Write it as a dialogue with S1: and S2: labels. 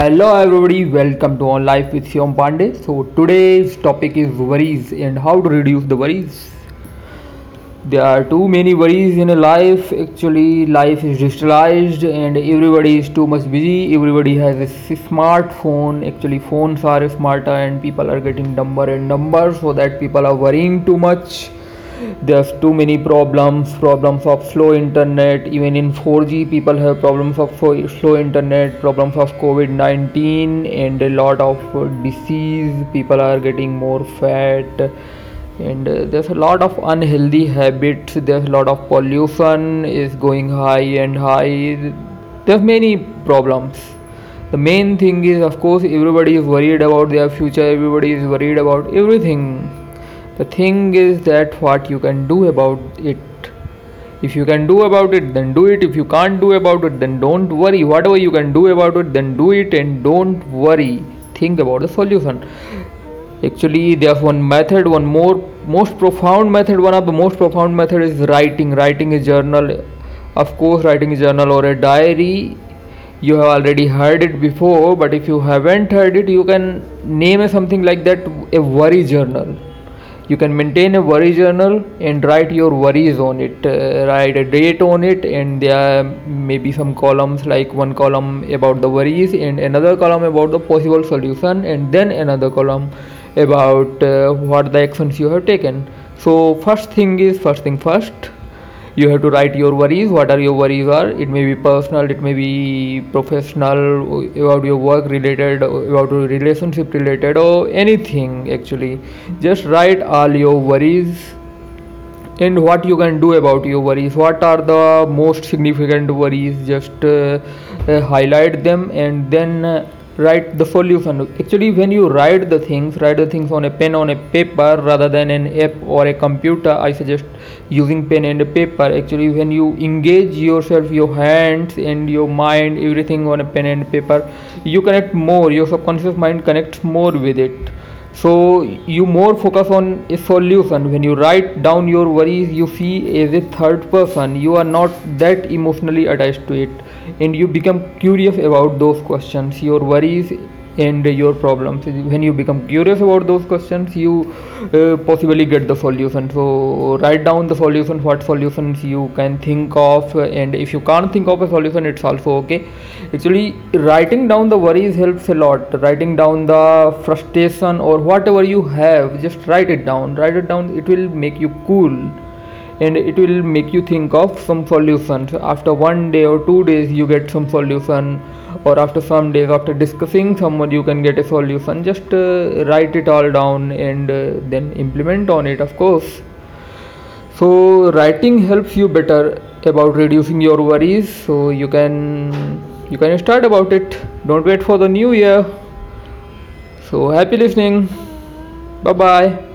S1: Hello everybody, welcome to On Life with Shivam Pandey. So today's topic is worries and how to reduce the worries. There are too many worries in a life. Actually, life is digitalized and everybody is too much busy. Everybody has a smartphone. Actually, phones are smarter and people are getting dumber and dumber so that people are worrying too much there's too many problems problems of slow internet. Even in 4g people have problems of slow internet problems of covid-19 and a lot of uh, disease. People are getting more fat. And uh, there's a lot of unhealthy habits. There's a lot of pollution is going high and high. There's many problems. The main thing is of course everybody is worried about their future. Everybody is worried about everything the thing is that what you can do about it. If you can do about it then do it. If you can't do about it then don't worry. Whatever you can do about it then do it and don't worry. Think about the solution. Actually there's one method one more most profound method one of the most profound method is writing. Writing a journal. Of course writing a journal or a diary. You have already heard it before but if you haven't heard it you can name something like that a worry journal you can maintain a worry journal and write your worries on it. Uh, write a date on it and there may be some columns like one column about the worries and another column about the possible solution and then another column about uh, what the actions you have taken. So first thing is first thing first you have to write your worries what are your worries are. It may be personal it may be professional about your work related about your relationship related or anything actually. Just write all your worries and what you can do about your worries. What are the most significant worries? Just uh, uh, highlight them and then uh, write the solution actually when you write the things write the things on a pen on a paper rather than an app or a computer i suggest using pen and paper. Actually when you engage yourself your hands and your mind everything on a pen and paper you connect more your subconscious mind connects more with it. So you more focus on a solution. When you write down your worries you see as a third person you are not that emotionally attached to it and you become curious about those questions. Your worries and your problems. When you become curious about those questions you uh, possibly get the solution. So write down the solution what solutions you can think of and if you can't think of a solution it's also okay. Actually writing down the worries helps a lot. Writing down the frustration or whatever you have just write it down. Write it down it will make you cool and it will make you think of some solutions. After one day or two days you get some solution. Or after some days after discussing someone you can get a solution. Just uh, write it all down and uh, then implement on it of course. So writing helps you better about reducing your worries. So you can you can start about it. Don't wait for the new year. So happy listening. Bye bye